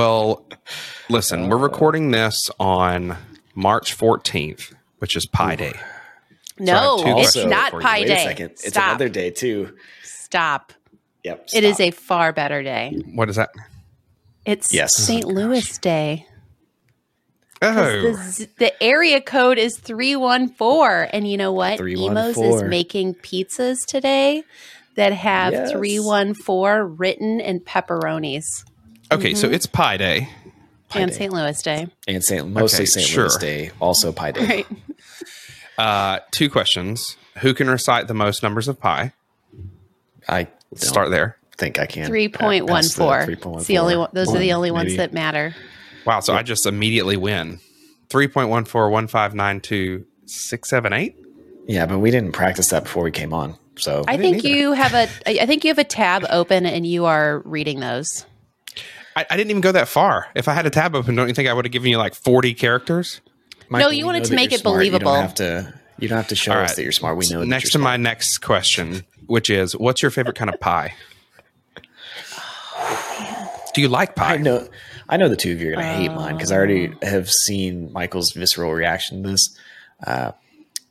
Well, listen, we're recording this on March 14th, which is Pi Day. No, So I have two it's not for you. Pi Wait Day. a second. It's Stop. another day too. Stop. Yep. It is a far better day. What is that? It's Yes. St. Oh Louis Day. Oh, The, the area code is 314. And you know what? Imo's is making pizzas today that have Yes. 314 written in pepperonis. Okay. So it's Pi Day. Pi and St. Louis Day. and Saint mostly Okay, Saint sure. Louis Day, also Pi Day. Right. Uh, two questions. Who can recite the most numbers of pi? I don't start there. think I can. Three point one four. It's the only one. Those are the only ones that matter. Wow. So I just immediately win. 3.14159267 Yeah, but we didn't practice that before we came on. So I didn't think either. you have a I think you have a tab open and you are reading those. I, I didn't even go that far. If I had a tab open, don't you think I would have given you like 40 characters? Michael, you we wanted to make it smart. believable. You don't have to. You don't have to show All us that you're smart. We know. that Next you're to my next question, which is what's your favorite kind of pie? Do you like pie? I know. I know the two of you are going to hate mine because I already Oh. have seen Michael's visceral reaction to this. Uh,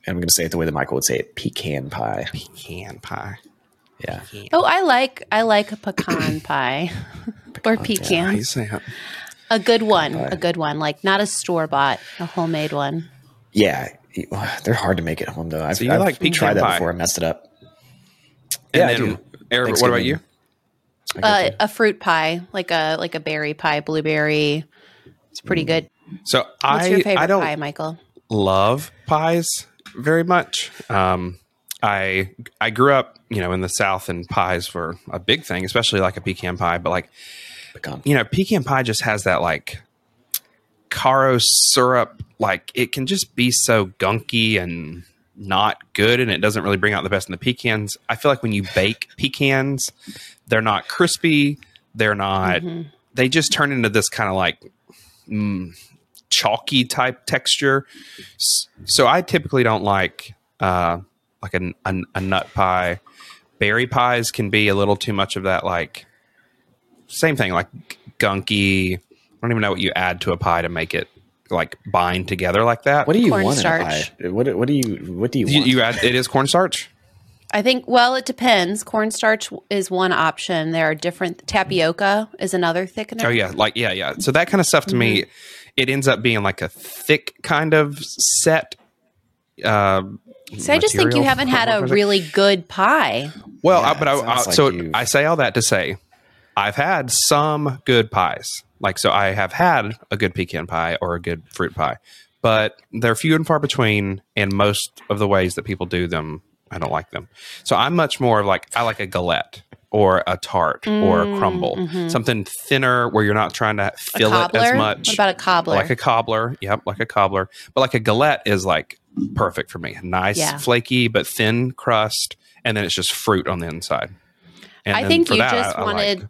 and I'm going to say it the way that Michael would say it: pecan pie. Pecan pie. Yeah. Oh, I like. I like a pecan pie or pecan. you say it? A good one. A good one. Like not a store bought. A homemade one. Yeah. They're hard to make at home though. I've, So you I've like pecan tried that pie? before. I messed it up. And Yeah, I do. Ariel, what about you? Uh, a fruit pie, like a like a berry pie, blueberry. It's pretty good. So What's I, your favorite I don't pie, Michael? love pies very much. Um, I I grew up, you know, in the South, and pies were a big thing, especially like a pecan pie. But like, Pecan. you know, pecan pie just has that like Karo syrup. Like it can just be so gunky and not good, and it doesn't really bring out the best in the pecans. I feel like when you bake pecans, they're not crispy. They're not. They just turn into this kind of like mm, chalky type texture. So I typically don't like uh, like a, a, a nut pie. Berry pies can be a little too much of that like same thing like gunky. I don't even know what you add to a pie to make it like bind together like that. What do you want in a Cornstarch. pie? What What do you What do you you, want? you add? It is cornstarch. I think. Well, it depends. Cornstarch is one option. There are different. Tapioca is another thickener. Oh yeah, like yeah, yeah. So that kind of stuff to me, Mm-hmm. it ends up being like a thick kind of set. Uh, So I just think you haven't had a What was it? really good pie. Well, Yeah, I, but I, I, like so you've- I say all that to say, I've had some good pies. Like so, I have had a good pecan pie or a good fruit pie, but they're few and far between. And most of the ways that people do them, I don't like them. So I'm much more of like I like a galette or a tart or a crumble, something thinner where you're not trying to Mm, mm-hmm. Fill it as much. What about a cobbler? Like a cobbler. Yep, like a cobbler. But like a galette is like perfect for me. Nice, Yeah. flaky, but thin crust. And then it's just fruit on the inside. And I think you that, just I- I like- wanted.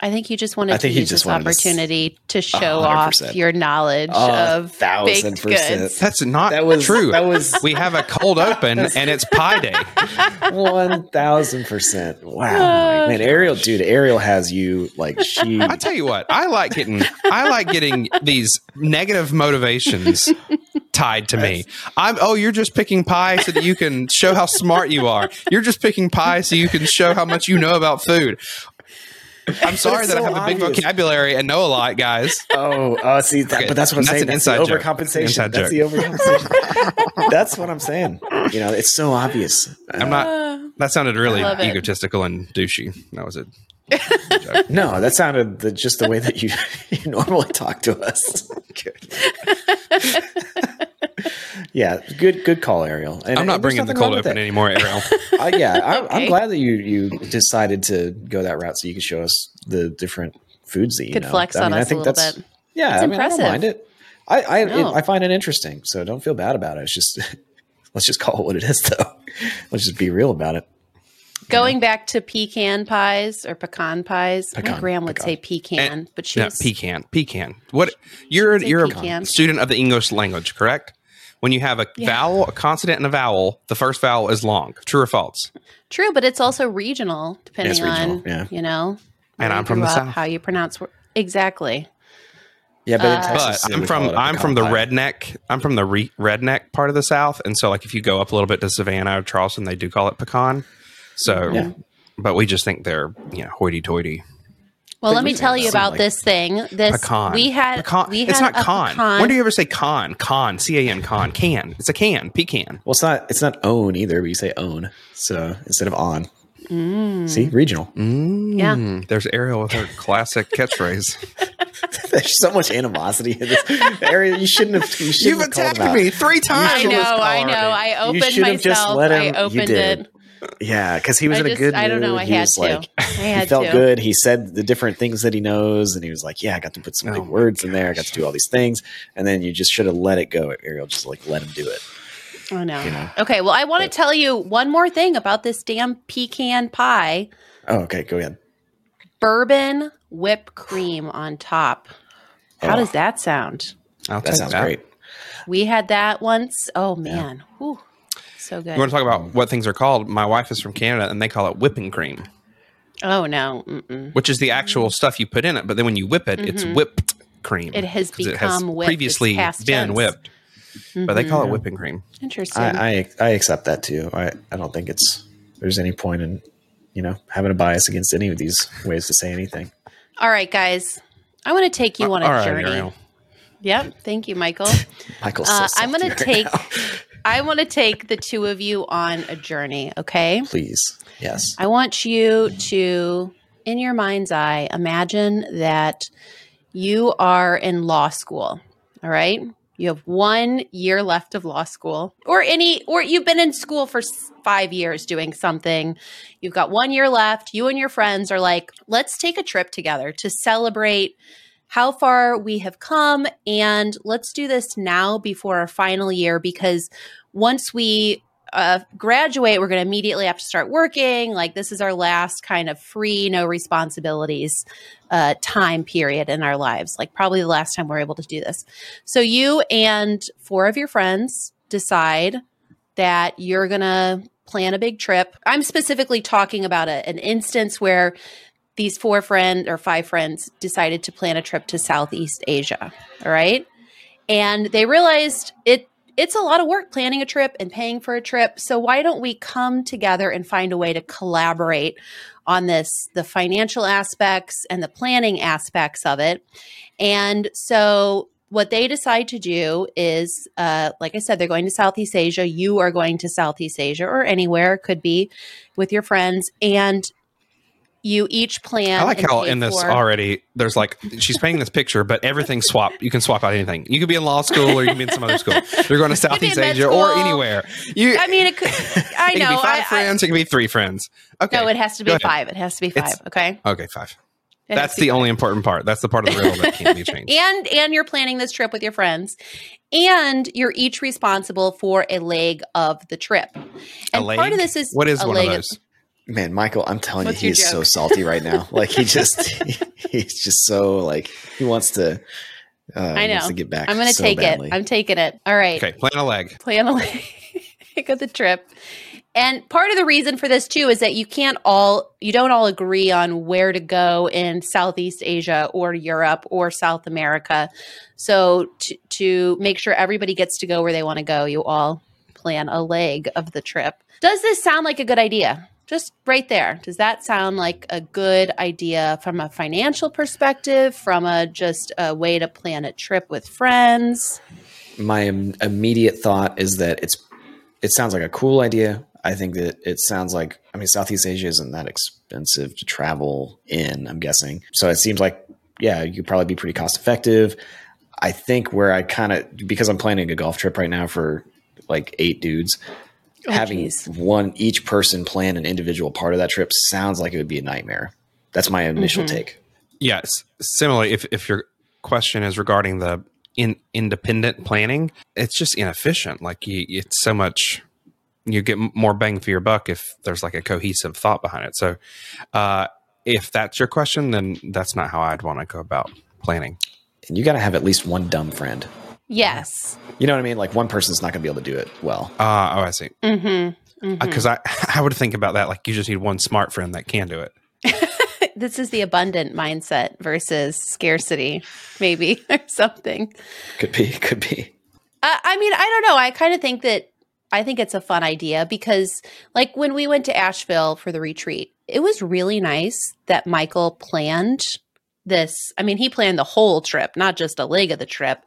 I think you just wanted I think to he use just this wanted to opportunity to show hundred off your knowledge A of thousand baked percent. goods. that's not That was- true. that was- we have a cold open and it's pie day. One thousand percent. Wow, oh, man, Ariel, dude, Ariel has you like she. I tell you what, I like getting I like getting these negative motivations tied to me. I'm oh, you're just picking pie so that you can show how smart you are. You're just picking pie so you can show how much you know about food. I'm sorry it's that I so have a big vocabulary and know a lot, guys. Oh, uh, see, that, Okay, but that's what I'm that's saying. an That's the inside joke. overcompensation. That's joke. the overcompensation. that's what I'm saying. You know, it's so obvious. I'm not. That sounded really love it. egotistical and douchey. That was it. No, that sounded the, just the way that you, you normally talk to us. Good. yeah, good good call, Ariel. And, I'm not bringing the nothing cold open that. anymore, Ariel. Uh, yeah, I'm, I'm glad that you you decided to go that route so you could show us the different foods that you Could know. flex I on mean, I us a think little that's bit. yeah. It's I mean, I impressive. don't mind it. I I, No. it, I find it interesting, so don't feel bad about it. It's just let's just call it what it is, though. Let's just be real about it. Going back to pecan pies or pecan pies, my Pecan, gram would pecan. say pecan, And- but she Yeah, was pecan, pecan. What you're you're pecan. a student of the English language, correct? When you have a Yeah. vowel, a consonant, and a vowel, the first vowel is long. True or false? true, but it's also regional depending regional, on yeah. you know. And I'm from grew the up, South. How you pronounce wor- exactly. Yeah, but, in Uh, Texas, but I'm from it a I'm from the redneck I'm from the re- redneck part of the South, and so like if you go up a little bit to Savannah or Charleston, they do call it pecan. So, Yeah. but we just think they're you know hoity-toity. Well, let me tell you about Like this thing. This Pecan. we had. pecan. We had it's not a con. pecan. When do you ever say con? Con. C A N. Con. Can. It's a can. Pecan. Well, it's not. It's not own either. But you say own. So instead of on. See, regional. Mm, Yeah. There's Ariel with her classic catchphrase. There's so much animosity in this area. You shouldn't have. You shouldn't You've have attacked me three times. I know. I know. I opened should have just myself. let him- I you opened did. it. Yeah, because he was I in a good mood. I don't know, I he had was to. like, I he felt to. good. He said the different things that he knows, and he was like, "Yeah, I got to put some Oh big my words in there. I got to do all these things." And then you just should have let it go, Ariel. Just like let him do it. I know. You know. Okay. Well, I want to tell you one more thing about this damn pecan pie. Oh, okay, go ahead. Bourbon whipped cream on top. How Oh. does that sound? I'll That sounds that. great. We had that once. Oh man. Whew. So good. You want to talk about what things are called? My wife is from Canada, and they call it whipping cream, oh no. Mm-mm. which is the actual stuff you put in it. But then when you whip it, it's whipped cream. Mm-hmm. It has become whipped. Previously been tense. whipped, but they call it Mhm. whipping cream. Interesting. I, I I accept that too. I I don't think it's there's any point in you know having a bias against any of these ways to say anything. All right, guys. I want to take you on a All right, journey. Ariel. Yep. Thank you, Michael. Michael, Uh, so I'm going to salty right take. I want to take the two of you on a journey. Okay. Please, yes. I want you to, in your mind's eye, imagine that you are in law school. All right. You have one year left of law school, or any, or you've been in school for five years doing something. You've got one year left. You and your friends are like, let's take a trip together to celebrate how far we have come. And let's do this now before our final year because once we uh, graduate, we're going to immediately have to start working. Like this is our last kind of free, no responsibilities uh, time period in our lives. Like probably the last time we're able to do this. So you and four of your friends decide that you're going to plan a big trip. I'm specifically talking about a, an instance where these four friends or five friends decided to plan a trip to Southeast Asia. All right. And they realized it it's a lot of work planning a trip and paying for a trip. So why don't we come together and find a way to collaborate on this, the financial aspects and the planning aspects of it. And so what they decide to do is, uh, like I said, they're going to Southeast Asia. You are going to Southeast Asia or anywhere, could be with your friends. And you each plan. I like how in this for- already there's like she's painting this picture, but everything's swap. You can swap out anything. You could be in law school or you can be in some other school. You're going to Southeast Asia or anywhere. You I mean, it could. I it know. five I- I- friends. it could be three friends. Okay. No, it has to be five. It has to be five. It's- okay. Okay, five. It That's the only important part. That's the part of the riddle that can't be changed. and and you're planning this trip with your friends and you're each responsible for a leg of the trip and a leg? part of this is what is a one of those? Man, Michael, I'm telling What's you, your he's so salty right now. Like he just, he's just so like he wants to. Uh, I he wants know. to get back. i'm gonna so take badly. it i'm taking it all right Okay, plan a leg. plan a leg of the trip and part of the reason for this too is that you can't all you don't all agree on where to go in southeast asia or europe or south america so to, to make sure everybody gets to go where they want to go you all plan a leg of the trip does this sound like a good idea just right there does that sound like a good idea from a financial perspective from a just a way to plan a trip with friends my immediate thought is that it's it sounds like a cool idea. I think that it sounds like I mean Southeast Asia isn't that expensive to travel in, I'm guessing. So it seems like yeah, you could probably be pretty cost effective. I think where I kind of because I'm planning a golf trip right now for like eight dudes, Oh, having geez. one each person plan an individual part of that trip sounds like it would be a nightmare. That's my initial Mhm. take. Yes. Similarly, if if your question is regarding the in independent planning, it's just inefficient. Like you, it's so much. You get more bang for your buck if there's like a cohesive thought behind it. So, uh, if that's your question, then that's not how I'd want to go about planning. And you got to have at least one dumb friend. Yes You know what I mean? Like one person's not going to be able to do it well. Uh, oh, I see. mm-hmm. Because I I would think about that like you just need one smart friend that can do it. this is the abundant mindset versus scarcity, maybe or something. Could be, could be. Uh, I mean, I don't know. I kind of think that I think it's a fun idea because, like, when we went to Asheville for the retreat, it was really nice that Michael planned this. I mean, he planned the whole trip, not just a leg of the trip,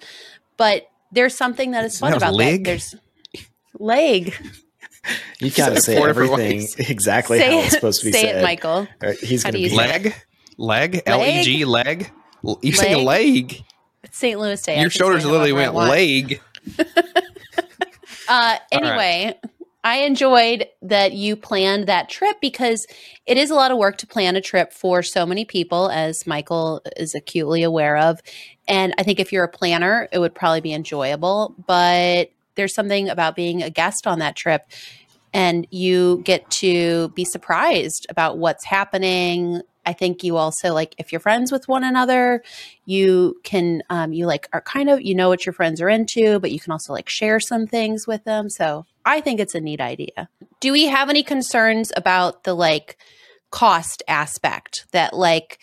but there's something that is fun That about leg? that. There's leg. You gotta Said say everything ways. exactly say how it, it's supposed to be say said. it, Michael. All right, he's How gonna do be say it? leg, leg, L E G, leg. You say Leg? leg. It's St. Louis Day. Your shoulders literally went leg. Uh, All right. I enjoyed that you planned that trip because it is a lot of work to plan a trip for so many people, as Michael is acutely aware of. And I think if you're a planner, it would probably be enjoyable. But there's something about being a guest on that trip, and you get to be surprised about what's happening. I think you also like if you're friends with one another, you can um, you like are kind of you know what your friends are into, but you can also like share some things with them. So I think it's a neat idea. Do we have any concerns about the like cost aspect that like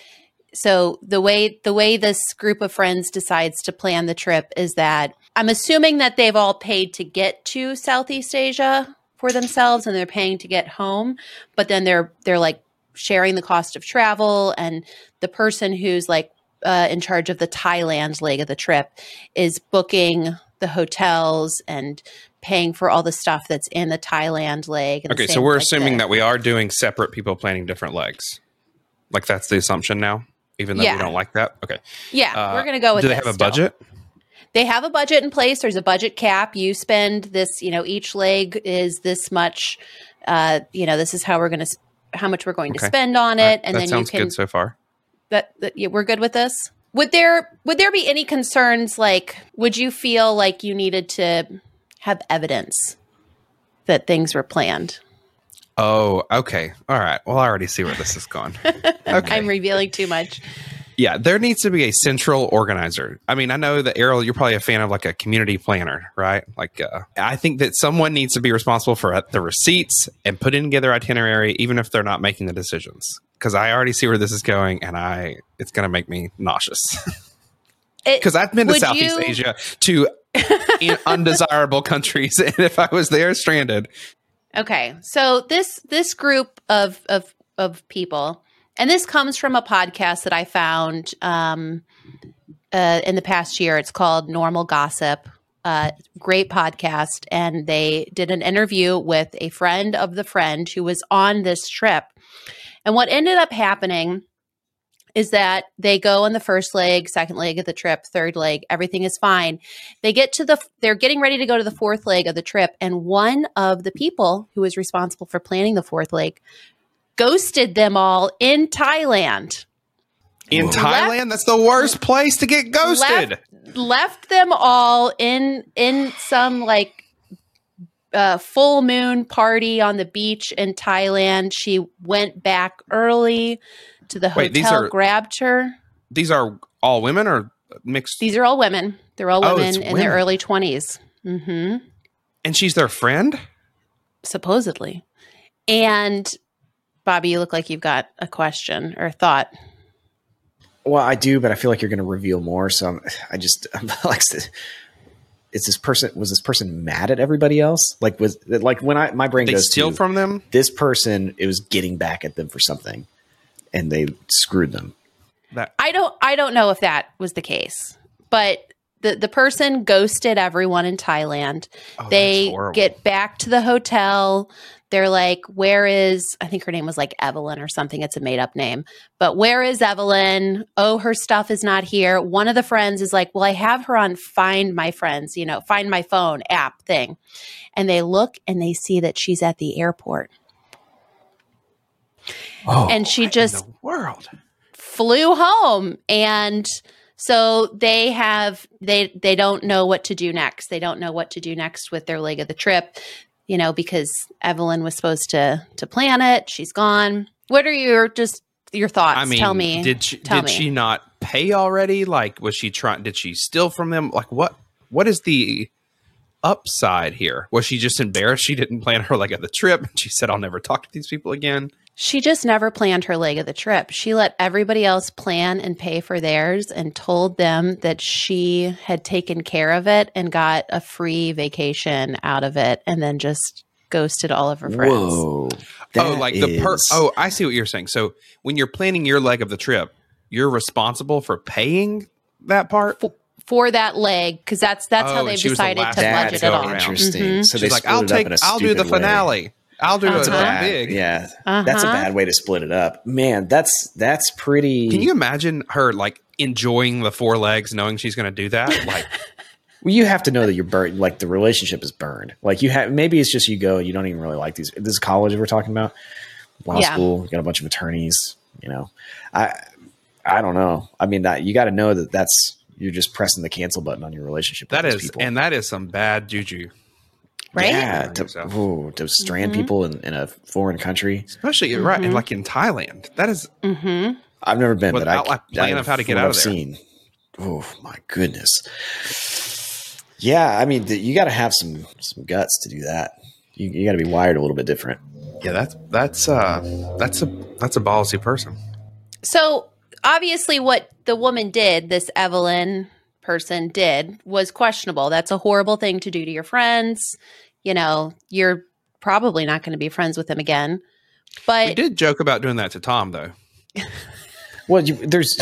so the way the way this group of friends decides to plan the trip is that I'm assuming that they've all paid to get to Southeast Asia for themselves and they're paying to get home, but then they're they're like sharing the cost of travel and the person who's like uh, in charge of the Thailand leg of the trip is booking the hotels and paying for all the stuff that's in the Thailand leg. and Okay, so we're like assuming the- that we are doing separate people planning different legs. Like that's the assumption now, even though Yeah. we don't like that. Okay. yeah, Uh, we're gonna go with. Do they have a still. budget? they have a budget in place. There's a budget cap. You spend this, you know, each leg is this much. Uh, you know, this is how we're going to, how much we're going to spend on it, right, and that then you sounds can. good so far. that, that yeah, we're good with this. Would there would there be any concerns? Like, would you feel like you needed to have evidence that things were planned? Oh, okay. All right. Well, I already see where this is going. Okay. I'm revealing too much. Yeah, there needs to be a central organizer. I mean, I know that Ariel, you're probably a fan of like a community planner, right? Like, uh, I think that someone needs to be responsible for uh, the receipts and putting together itinerary, even if they're not making the decisions. Because I already see where this is going, and I it's going to make me nauseous. Because I've been to Southeast you- Asia to in undesirable countries, and if I was there stranded, Okay, so this this group of of of people, and this comes from a podcast that I found um, uh, in the past year. It's called Normal Gossip. Uh, great podcast, and they did an interview with a friend of the friend who was on this trip. And what ended up happening is that they go on the first leg, second leg of the trip, third leg, everything is fine. They get to the, they're getting ready to go to the fourth leg of the trip. And one of the people who was responsible for planning the fourth leg ghosted them all in Thailand. in Whoa. Thailand, that's the worst place to get ghosted. Left, left them all in in some like uh, full moon party on the beach in Thailand. She went back early to the Wait, these hotel, are- grabbed her. These are all women or mixed? These are all women. They're all Oh, women it's in women. their early 20s. Mm-hmm. and she's their friend. Supposedly. And Bobby, you look like you've got a question or thought. Well, I do, but I feel like you're going to reveal more. So I'm, I just I'm like, is this person was this person mad at everybody else? Like was like when I my brain They goes steal to from them. this person, it was getting back at them for something, and they screwed them. That I don't I don't know if that was the case. But the the person ghosted everyone in Thailand. oh, they get back to the hotel. They're like, "Where is I think her name was like Evelyn or something. It's a made up name. But where is Evelyn? Oh, her stuff is not here." One of the friends is like, "Well, I have her on Find My Friends, you know, Find My Phone app thing." And they look and they see that she's at the airport. Oh, And she just world. flew home and so they have they they don't know what to do next they don't know what to do next with their leg of the trip you know because evelyn was supposed to to plan it she's gone what are your just your thoughts I mean, tell me did she did me. she not pay already? Like, was she trying? Did she steal from them? Like, what? What is the upside here? Was she just embarrassed she didn't plan her leg of the trip? She said, I'll never talk to these people again. She just never planned her leg of the trip. She let everybody else plan and pay for theirs and told them that she had taken care of it and got a free vacation out of it and then just ghosted all of her friends. Whoa. oh, That like the per. Oh, I see what you're saying. So when you're planning your leg of the trip, you're responsible for paying that part. For that leg, because that's that's Oh, how they've she was the decided to one budget that's it all. around. interesting. Mhm. So they She's like, I'll take, in a I'll do the stupid way. finale. I'll do That's it bad. big. Yeah, that's a Uh-huh. bad way to split it up. Man, that's that's pretty. Can you imagine her like enjoying the four legs, knowing she's going to do that? Like, Well, you have to know that you're burned. Like the relationship is burned. Like you have. Maybe it's just you go. You don't even really like these. This is college we're talking about. Law Yeah. school. You got a bunch of attorneys. You know, I I don't know. I mean, that you got to know that that's you're just pressing the cancel button on your relationship. that with is, people. and that is some bad juju, Right? Yeah, to, ooh, to strand Mm-hmm. people in, in a foreign country. especially right, and like in Thailand. That is Mm-hmm. I've never been, Without but I, a plan I- of how to get out of I've there. Seen, oh my goodness. Yeah, I mean, th- you got to have some some guts to do that. You, you got to be wired a little bit different. yeah, that's that's uh that's a that's a ballsy person. So obviously, what the woman did, this Evelyn person did, was questionable. That's a horrible thing to do to your friends. You know, you're probably not going to be friends with them again. We But did joke about doing that to Tom though. Well, you, there's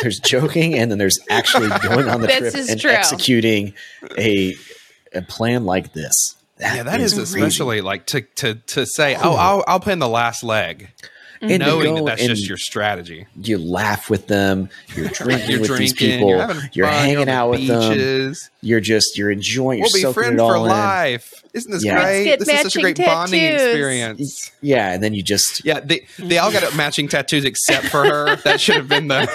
there's joking, and then there's actually going on the This trip and true. executing a a plan like this. yeah, that is, crazy. especially like to to to say, oh, I'll I'll plan the last leg, Mm-hmm. And to knowing that that's just your strategy. you laugh with them. You're drinking You're with these people. you're You're, having fun, you're on hanging the out with them. You're just you're enjoying. You're We'll be friends for in. life. Isn't this Yeah. Great? This is such a great matching bonding experience. Yeah, and then you just Yeah, they they all got matching tattoos except for her. That should have been the.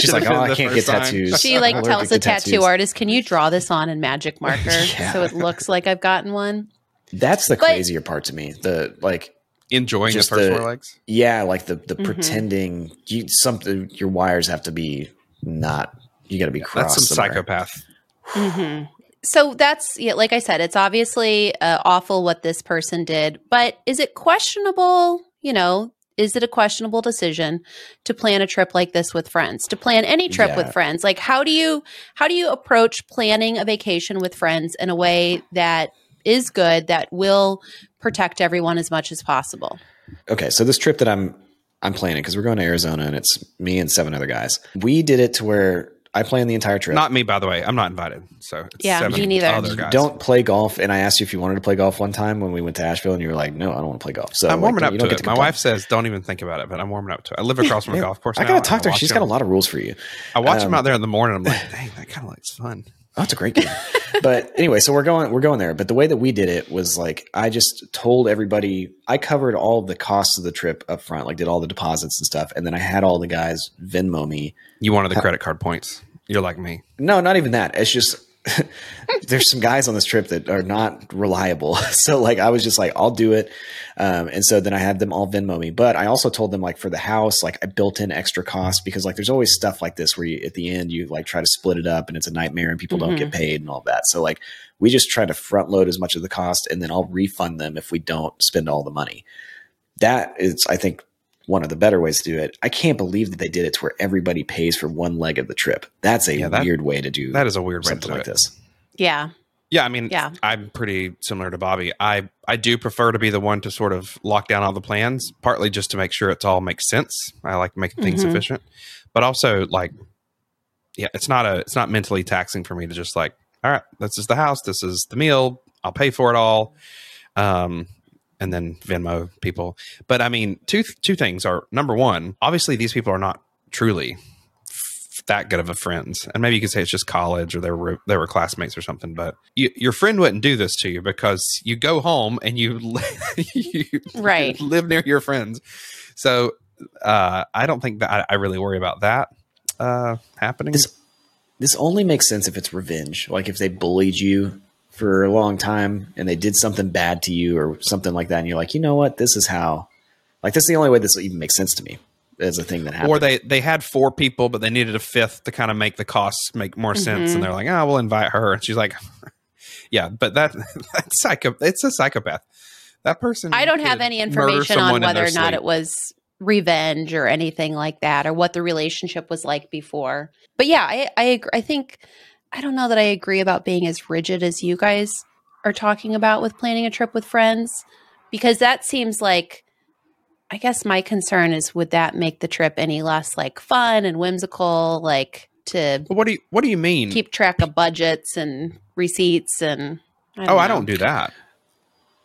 She's like, "Oh, I can't get sign." tattoos." she like tells the tattoo tattoos. artist, "Can you draw this on in magic marker Yeah. so it looks like I've gotten one?" That's the But- crazier part to me. The like, Enjoying Just the first the- four legs. yeah, like the the Mhm. pretending. You something your wires have to be not. You got to be crossed. That's some somewhere. psychopath. hmm So that's yeah, like I said, it's obviously uh, awful what this person did, but is it questionable? You know, is it a questionable decision to plan a trip like this with friends? To plan any trip Yeah. with friends? Like, how do you how do you approach planning a vacation with friends in a way that is good that will protect everyone as much as possible? Okay, so this trip that I'm I'm planning because we're going to Arizona and it's me and seven other guys. We did it to where I planned the entire trip. Not me, by the way. I'm not invited. So it's Yeah, seven me neither. Other guys. don't play golf. And I asked you if you wanted to play golf one time when we went to Asheville, and you were like, "No, I don't want to play golf." So I'm like, warming up you to don't get it. My wife says don't even think about it, but I'm warming up to it. I live across from a golf course. I gotta and talk to her. watch She's got a lot of rules for you. I watch them um, out there in the morning. I'm like, dang, that kind of looks fun. Oh, it's a great game. but anyway, so we're going we're going there. But the way that we did it was like I just told everybody I covered all the costs of the trip up front, like did all the deposits and stuff, and then I had all the guys Venmo me. You wanted the credit card points. You're like me. No, not even that. It's just there's some guys on this trip that are not reliable. So like I was just like, I'll do it. Um, and so then I had them all Venmo me. But I also told them like for the house, like I built in extra costs because like there's always stuff like this where you at the end you like try to split it up and it's a nightmare and people don't Mhm. get paid and all that. So like we just try to front load as much of the cost and then I'll refund them if we don't spend all the money. That is, I think, one of the better ways to do it. I can't believe that they did it to where everybody pays for one leg of the trip. That's a Yeah, that- weird way to do That is a weird way to something like it. this. Yeah. Yeah, I mean, Yeah. I'm pretty similar to Bobby. I I do prefer to be the one to sort of lock down all the plans, partly just to make sure it's all makes sense. I like making things Mhm. efficient, but also like, yeah, it's not a it's not mentally taxing for me to just like, all right, this is the house, this is the meal, I'll pay for it all, um, and then Venmo people. But I mean, two two things are number one, obviously these people are not truly that good of a friends and maybe you could say it's just college or they were they were classmates or something but you, your friend wouldn't do this to you because you go home and you, li- you Right. live near your friends so uh, i don't think that I, I really worry about that uh, happening This this only makes sense if it's revenge. Like if they bullied you for a long time and they did something bad to you or something like that, and you're like, you know what, this is how. Like this is the only way this will even makes sense to me as a thing that happened. or they they had four people but they needed a fifth to kind of make the costs make more sense Mhm. and they're like oh we'll invite her and she's like yeah, but that that's psycho. It's a psychopath. That person. I don't have any information on someone in whether or not sleep. it was revenge or anything like that, or what the relationship was like before. But yeah, I I, agree, I think I don't know that I agree about being as rigid as you guys are talking about with planning a trip with friends, because that seems like. I guess my concern is would that make the trip any less like fun and whimsical, like to But what do you What do you mean? keep track of budgets and receipts and I oh, I don't do that.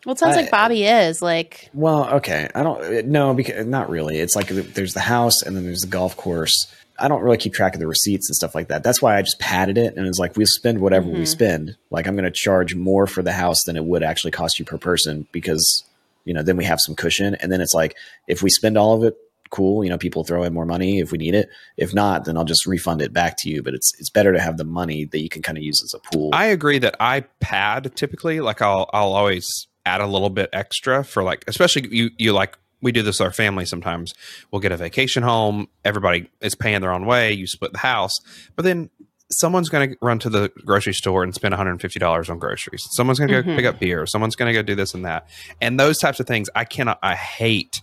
Well, it sounds I- like Bobby is like Well, okay. I don't no because not really. It's like there's the house and then there's the golf course. I don't really keep track of the receipts and stuff like that. That's why I just padded it and it's like we spend whatever we Mhm. spend. Like I'm going to charge more for the house than it would actually cost you per person because you know then we have some cushion. And then it's like if we spend all of it, cool. You know, people throw in more money if we need it. If not, then I'll just refund it back to you. But it's it's better to have the money that you can kind of use as a pool. I agree that I pad typically. Like I'll I'll always add a little bit extra for like, especially you you like we do this with our family sometimes. We'll get a vacation home. Everybody is paying their own way. You split the house, but then someone's going to run to the grocery store and spend $150 on groceries. Someone's going to go Mhm. pick up beer. Someone's going to go do this and that. And those types of things, I cannot. I hate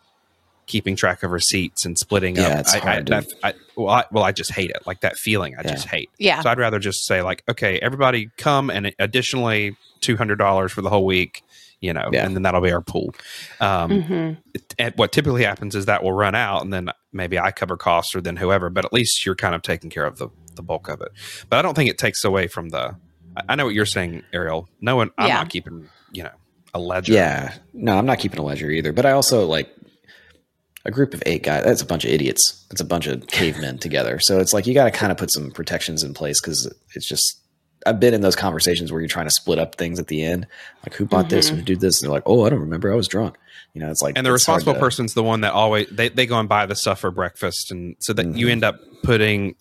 keeping track of receipts and splitting Yeah, up. it's I, hard I, to- that, I, well, I, well, I just hate it. Like that feeling, I Yeah. just hate. yeah. So I'd rather just say like, okay, everybody come and additionally two hundred dollars for the whole week, you know, Yeah. and then that'll be our pool. Um, hmm it- and what typically happens is that will run out, and then maybe I cover costs or then whoever. But at least you're kind of taking care of the the bulk of it. But I don't think it takes away from the. I- I know what you're saying, Ariel. No one, I'm Yeah. not keeping you know a ledger. Yeah, no, I'm not keeping a ledger either. But I also like a group of eight guys. That's a bunch of idiots. That's a bunch of cavemen together. So it's like you got to kind of put some protections in place because it's just. I've been in those conversations where you're trying to split up things at the end, like who bought this, Mhm. who did this, and they're like, "Oh, I don't remember. I was drunk." You know, it's like and the responsible to- person's the one that always they, they go and buy the stuff for breakfast and so that you Mhm. end up putting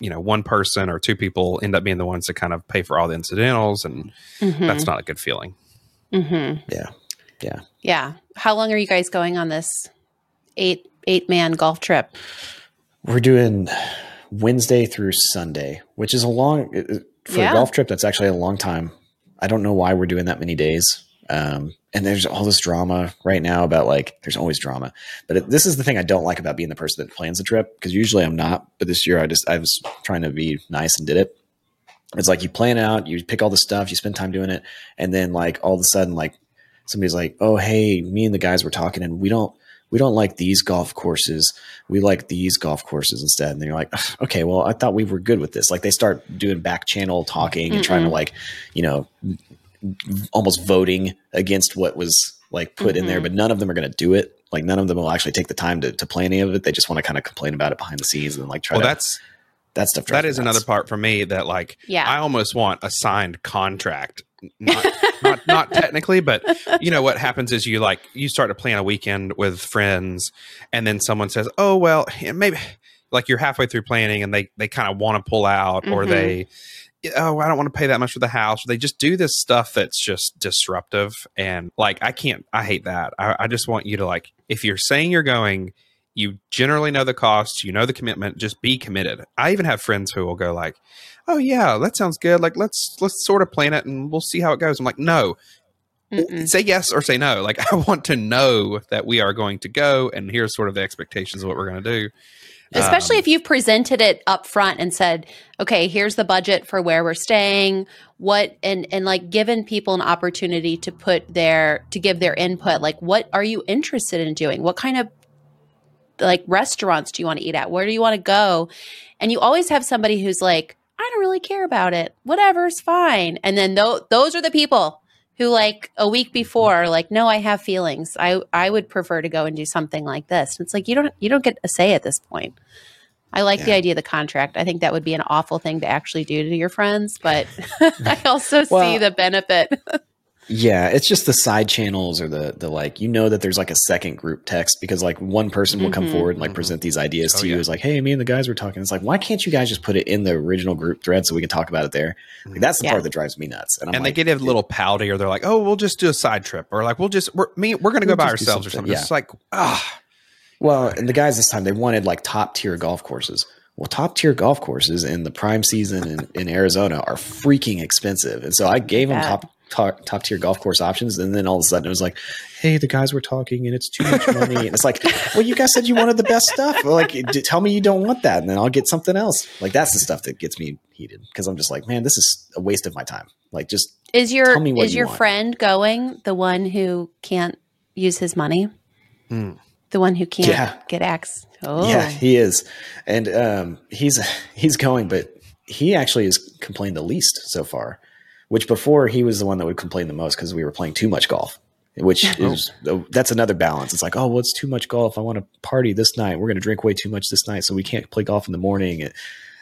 you know one person or two people end up being the ones to kind of pay for all the incidentals and hmm that's not a good feeling hmm Yeah, yeah. Yeah. How long are you guys going on this eight eight man golf trip? We're doing Wednesday through Sunday, which is a long it- it- for Yeah. a golf trip. That's actually a long time. I don't know why we're doing that many days. Um, and there's all this drama right now about like there's always drama, but it, this is the thing I don't like about being the person that plans the trip because usually I'm not. But this year I just I was trying to be nice and did it. It's like you plan out, you pick all the stuff, you spend time doing it, and then like all of a sudden like somebody's like, "Oh, hey, me and the guys were talking, and we don't we don't like these golf courses. We like these golf courses instead." And then you're like, "Okay, well, I thought we were good with this." Like they start doing back channel talking and trying to like, you know, almost voting against what was like put in there, but none of them are going to do it. Like none of them will actually take the time to, to play any of it. They just want to kind of complain about it behind the scenes and like try well to that's that stuff. that drives me is nuts. another part for me that like Yeah. i almost want a signed contract not not not technically but you know what happens is you like you start to plan a weekend with friends and then someone says oh well maybe like you're halfway through planning and they they kind of want to pull out or Mhm. they oh i don't want to pay that much for the house or they just do this stuff that's just disruptive and like i can't i hate that i, I just want you to like if you're saying you're going you generally know the costs you know the commitment just be committed. I even have friends who will go like oh yeah that sounds good. Like let's let's sort of plan it and we'll see how it goes. I'm like no. Mm-mm. say yes or say no. Like i want to know that we are going to go and here's sort of the expectations of what we're going to do. Especially Um, if you've presented it up front and said, okay, here's the budget for where we're staying, what and and like given people an opportunity to put their to give their input, like what are you interested in doing? What kind of like restaurants do you want to eat at? Where do you want to go? And you always have somebody who's like, I don't really care about it. Whatever's fine. And then tho- those are the people who like a week before are like, no, I have feelings. I I would prefer to go and do something like this. It's like you don't you don't get a say at this point. I like the idea of the contract. I think that would be an awful thing to actually do to your friends, but I also see the benefit. Yeah, it's just the side channels or the the like you know that there's like a second group text because like one person will come Mhm. forward and like Mhm. present these ideas Oh, to you yeah. as like, hey, me and the guys were talking. It's like, why can't you guys just put it in the original group thread so we can talk about it there? Like, that's the Yeah. part that drives me nuts. And, I'm and like, they get a little pouty or they're like oh we'll just do a side trip or like we'll just we're me we're going to go We'll by just do ourselves or something, something it's like ah Well, and the guys this time they wanted like top tier golf courses. Well, top tier golf courses in the prime season in, in Arizona are freaking expensive, and so I gave them bet. top top, top tier golf course options, and then all of a sudden it was like, "Hey, the guys were talking, and it's too much money." and it's like, "Well, you guys said you wanted the best stuff. Like, d- tell me you don't want that, and then I'll get something else." Like that's the stuff that gets me heated because I'm just like, "Man, this is a waste of my time." Like, just Is your Tell me what is you your want. friend going the one who can't use his money? Hmm. The one who can't Yeah. get X. Oh, yeah, he is, and um, he's he's going, but he actually has complained the least so far. Which before he was the one that would complain the most because we were playing too much golf. Which is that's another balance. It's like, oh, well, it's too much golf. I want to party this night. We're going to drink way too much this night, so we can't play golf in the morning.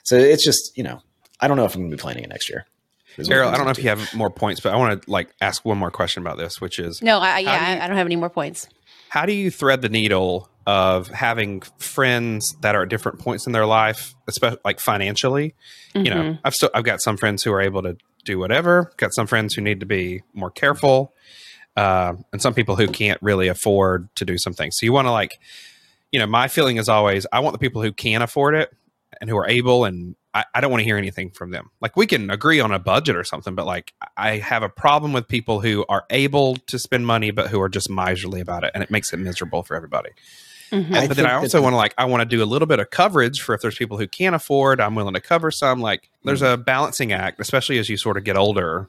So it's just, you know, I don't know if I'm going to be playing it next year. is Ariel, I don't know if to. you have more points, but I want to like ask one more question about this, which is No, I, yeah, do you- I, I don't have any more points. how do you thread the needle of having friends that are at different points in their life, especially like financially? You know, Mhm. I've still I've got some friends who are able to do whatever. Got some friends who need to be more careful, uh, and some people who can't really afford to do some things. So you want to like, you know, my feeling is always I want the people who can afford it and who are able and I, I don't want to hear anything from them. Like we can agree on a budget or something, but like I have a problem with people who are able to spend money but who are just miserly about it and it makes it miserable for everybody. Mhm. I but then I also want to like I want to do a little bit of coverage for if there's people who can't afford, I'm willing to cover some. Like there's Mm. a balancing act, especially as you sort of get older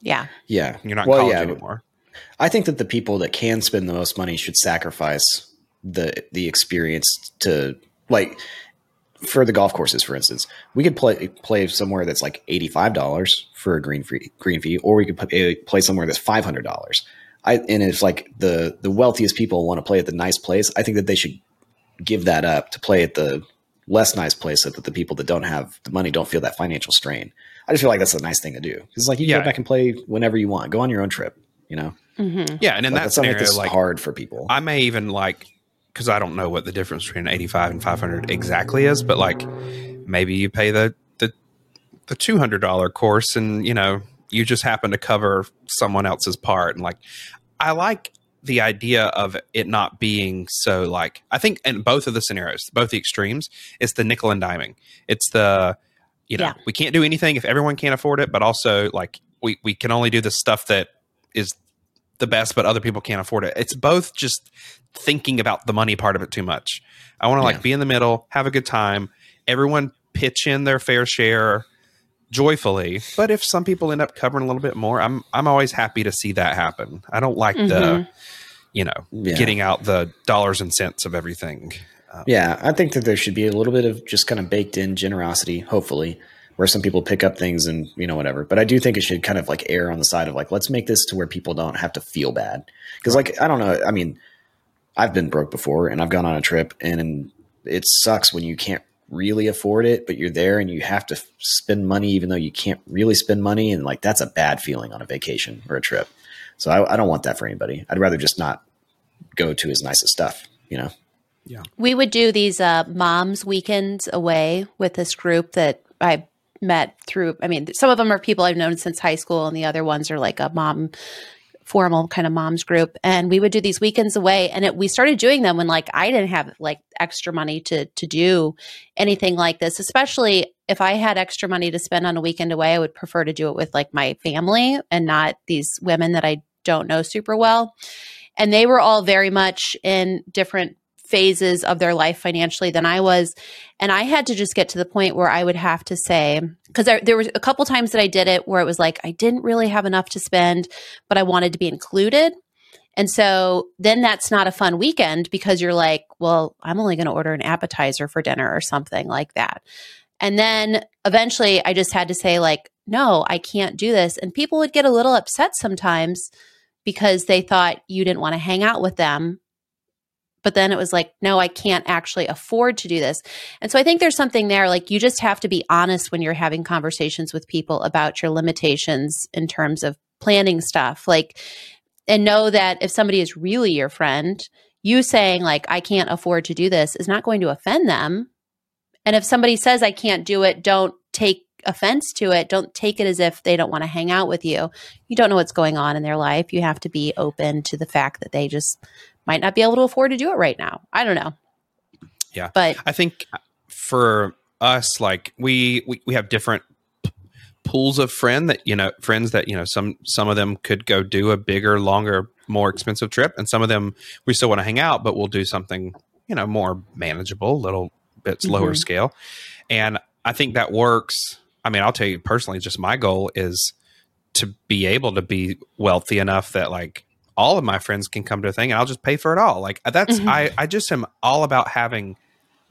Yeah. Yeah. you're not in Well, college yeah, anymore. I think that the people that can spend the most money should sacrifice the the experience to like for the golf courses, for instance. We could play play somewhere that's like eighty five dollars for a green free green fee, or we could play, play somewhere that's five hundred dollars. I and if like the the wealthiest people want to play at the nice place, I think that they should give that up to play at the less nice place so that the people that don't have the money don't feel that financial strain. I just feel like that's a nice thing to do. It's like you can Yeah. go back and play whenever you want. Go on your own trip, you know. hmm Yeah, and in Like, that that's something scenario, that's like hard for people. I may even like because I don't know what the difference between 85 and 500 exactly is, but like maybe you pay the the the $200 course and you know you just happen to cover someone else's part and like I like the idea of it not being so like I think in both of the scenarios, both the extremes, it's the nickel and diming. It's the you know, Yeah. we can't do anything if everyone can't afford it, but also like we we can only do the stuff that is the best, but other people can't afford it. It's both just thinking about the money part of it too much. I want to like Yeah. be in the middle, have a good time. Everyone pitch in their fair share joyfully. But if some people end up covering a little bit more, I'm I'm always happy to see that happen. I don't like the Mhm. you know Yeah. getting out the dollars and cents of everything. Yeah, I think that there should be a little bit of just kind of baked in generosity, hopefully, where some people pick up things and you know whatever. But I do think it should kind of like err on the side of like let's make this to where people don't have to feel bad because like I don't know. I mean, I've been broke before and I've gone on a trip and it sucks when you can't really afford it, but you're there and you have to spend money even though you can't really spend money, and like that's a bad feeling on a vacation or a trip. So I, I don't want that for anybody. I'd rather just not go to his nicest stuff, you know. Yeah. We would do these uh, moms weekends away with this group that I met through. I mean, some of them are people I've known since high school, and the other ones are like a mom formal kind of moms group. And we would do these weekends away, and it, we started doing them when like I didn't have like extra money to to do anything like this. Especially if I had extra money to spend on a weekend away, I would prefer to do it with like my family and not these women that I don't know super well. And they were all very much in different phases of their life financially than I was. And I had to just get to the point where I would have to say, because there, there was a couple times that I did it where it was like, I didn't really have enough to spend, but I wanted to be included. And so then that's not a fun weekend because you're like, well, I'm only going to order an appetizer for dinner or something like that. And then eventually I just had to say, like, no, I can't do this. And people would get a little upset sometimes because they thought you didn't want to hang out with them but then it was like no i can't actually afford to do this. And so i think there's something there like you just have to be honest when you're having conversations with people about your limitations in terms of planning stuff like and know that if somebody is really your friend you saying like i can't afford to do this is not going to offend them. And if somebody says i can't do it don't take offense to it don't take it as if they don't want to hang out with you you don't know what's going on in their life you have to be open to the fact that they just might not be able to afford to do it right now. I don't know. Yeah. But I think for us, like we we, we have different p- pools of friend that you know friends that you know some some of them could go do a bigger, longer, more expensive trip, and some of them we still want to hang out, but we'll do something you know more manageable, little bits lower Mhm. scale, and I think that works. I mean, I'll tell you personally, just my goal is to be able to be wealthy enough that like all of my friends can come to a thing and I'll just pay for it all. Like that's Mhm. I I just am all about having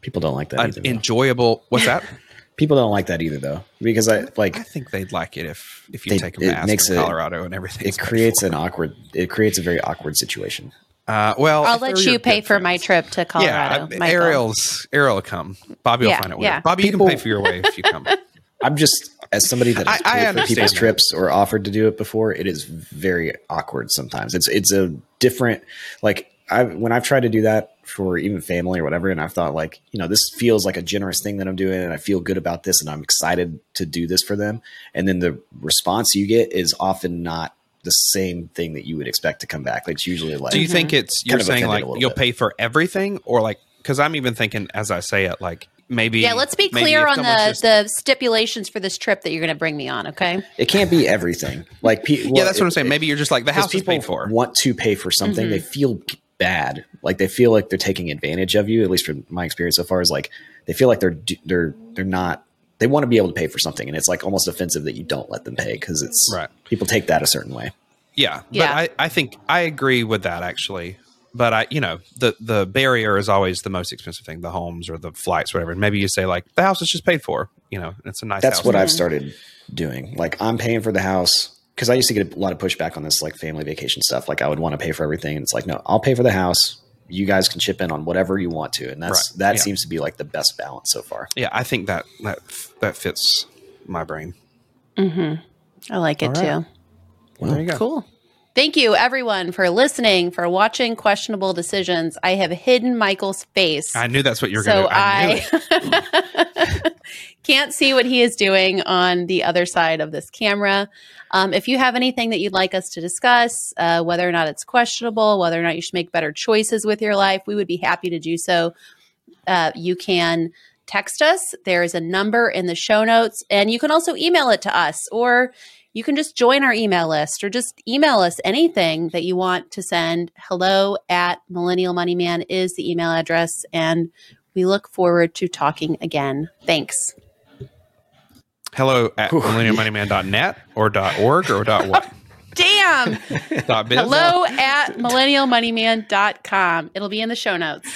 People don't like that an either. though. enjoyable. What's that? People don't like that either, though, because I like I think they'd like it if if you They- take a it mask makes in it- Colorado and everything. it creates an awkward. It creates a very awkward situation. Uh, well, I'll let you pay good for my trip to Colorado. Yeah, Michael. Ariel's Ariel will come. Bobby will Yeah, find it weird. yeah. Bobby, you can pay for your way if you come. I'm just as somebody that has I- I paid for people's that. trips or offered to do it before. It is very awkward sometimes. It's it's a different like I when I've tried to do that for even family or whatever, and I've thought like you know this feels like a generous thing that I'm doing, and I feel good about this, and I'm excited to do this for them, and then the response you get is often not the same thing that you would expect to come back. Like it's usually like Do you think mm-hmm. it's you're saying like you'll bit. pay for everything or like because I'm even thinking as I say it like maybe Yeah, let's be clear on the just- the stipulations for this trip that you're going to bring me on. Okay. it can't be everything. Like pe- yeah well, that's what I'm saying. it- Maybe you're just like the because house is people paid for. want to pay for something Mm-hmm. they feel bad like they feel like they're taking advantage of you at least from my experience so far is like they feel like they're they're they're not they want to be able to pay for something and it's like almost offensive that you don't let them pay because it's Right. people take that a certain way Yeah, Yeah. but I, I think I agree with that actually. But I, you know, the the barrier is always the most expensive thing, the homes or the flights, whatever. And maybe you say like the house is just paid for. You know, it's a nice. that's house. what i've started doing like i'm paying for the house because i used to get a lot of pushback on this like family vacation stuff like i would want to pay for everything and it's like no i'll pay for the house you guys can chip in on whatever you want to and that's Right. that Yeah. seems to be like the best balance so far Yeah, I think that that that fits my brain. Mm-hmm. I like it All right. too. Well, there you go. Cool. Thank you, everyone, for listening, for watching Questionable Decisions. I have hidden Michael's face. I knew that's what you were going so to do. I. I can't see what he is doing on the other side of this camera. Um, if you have anything that you'd like us to discuss, uh, whether or not it's questionable, whether or not you should make better choices with your life, we would be happy to do so. Uh, you can text us. There is a number in the show notes, and you can also email it to us, or you can just join our email list, or just email us anything that you want to send. Hello at Millennial Money Man is the email address, and we look forward to talking again. Thanks. Hello at millennialmoneyman.net or dot .org or dot .what? Damn. dot biz? Hello at millennialmoneyman.com. It'll be in the show notes.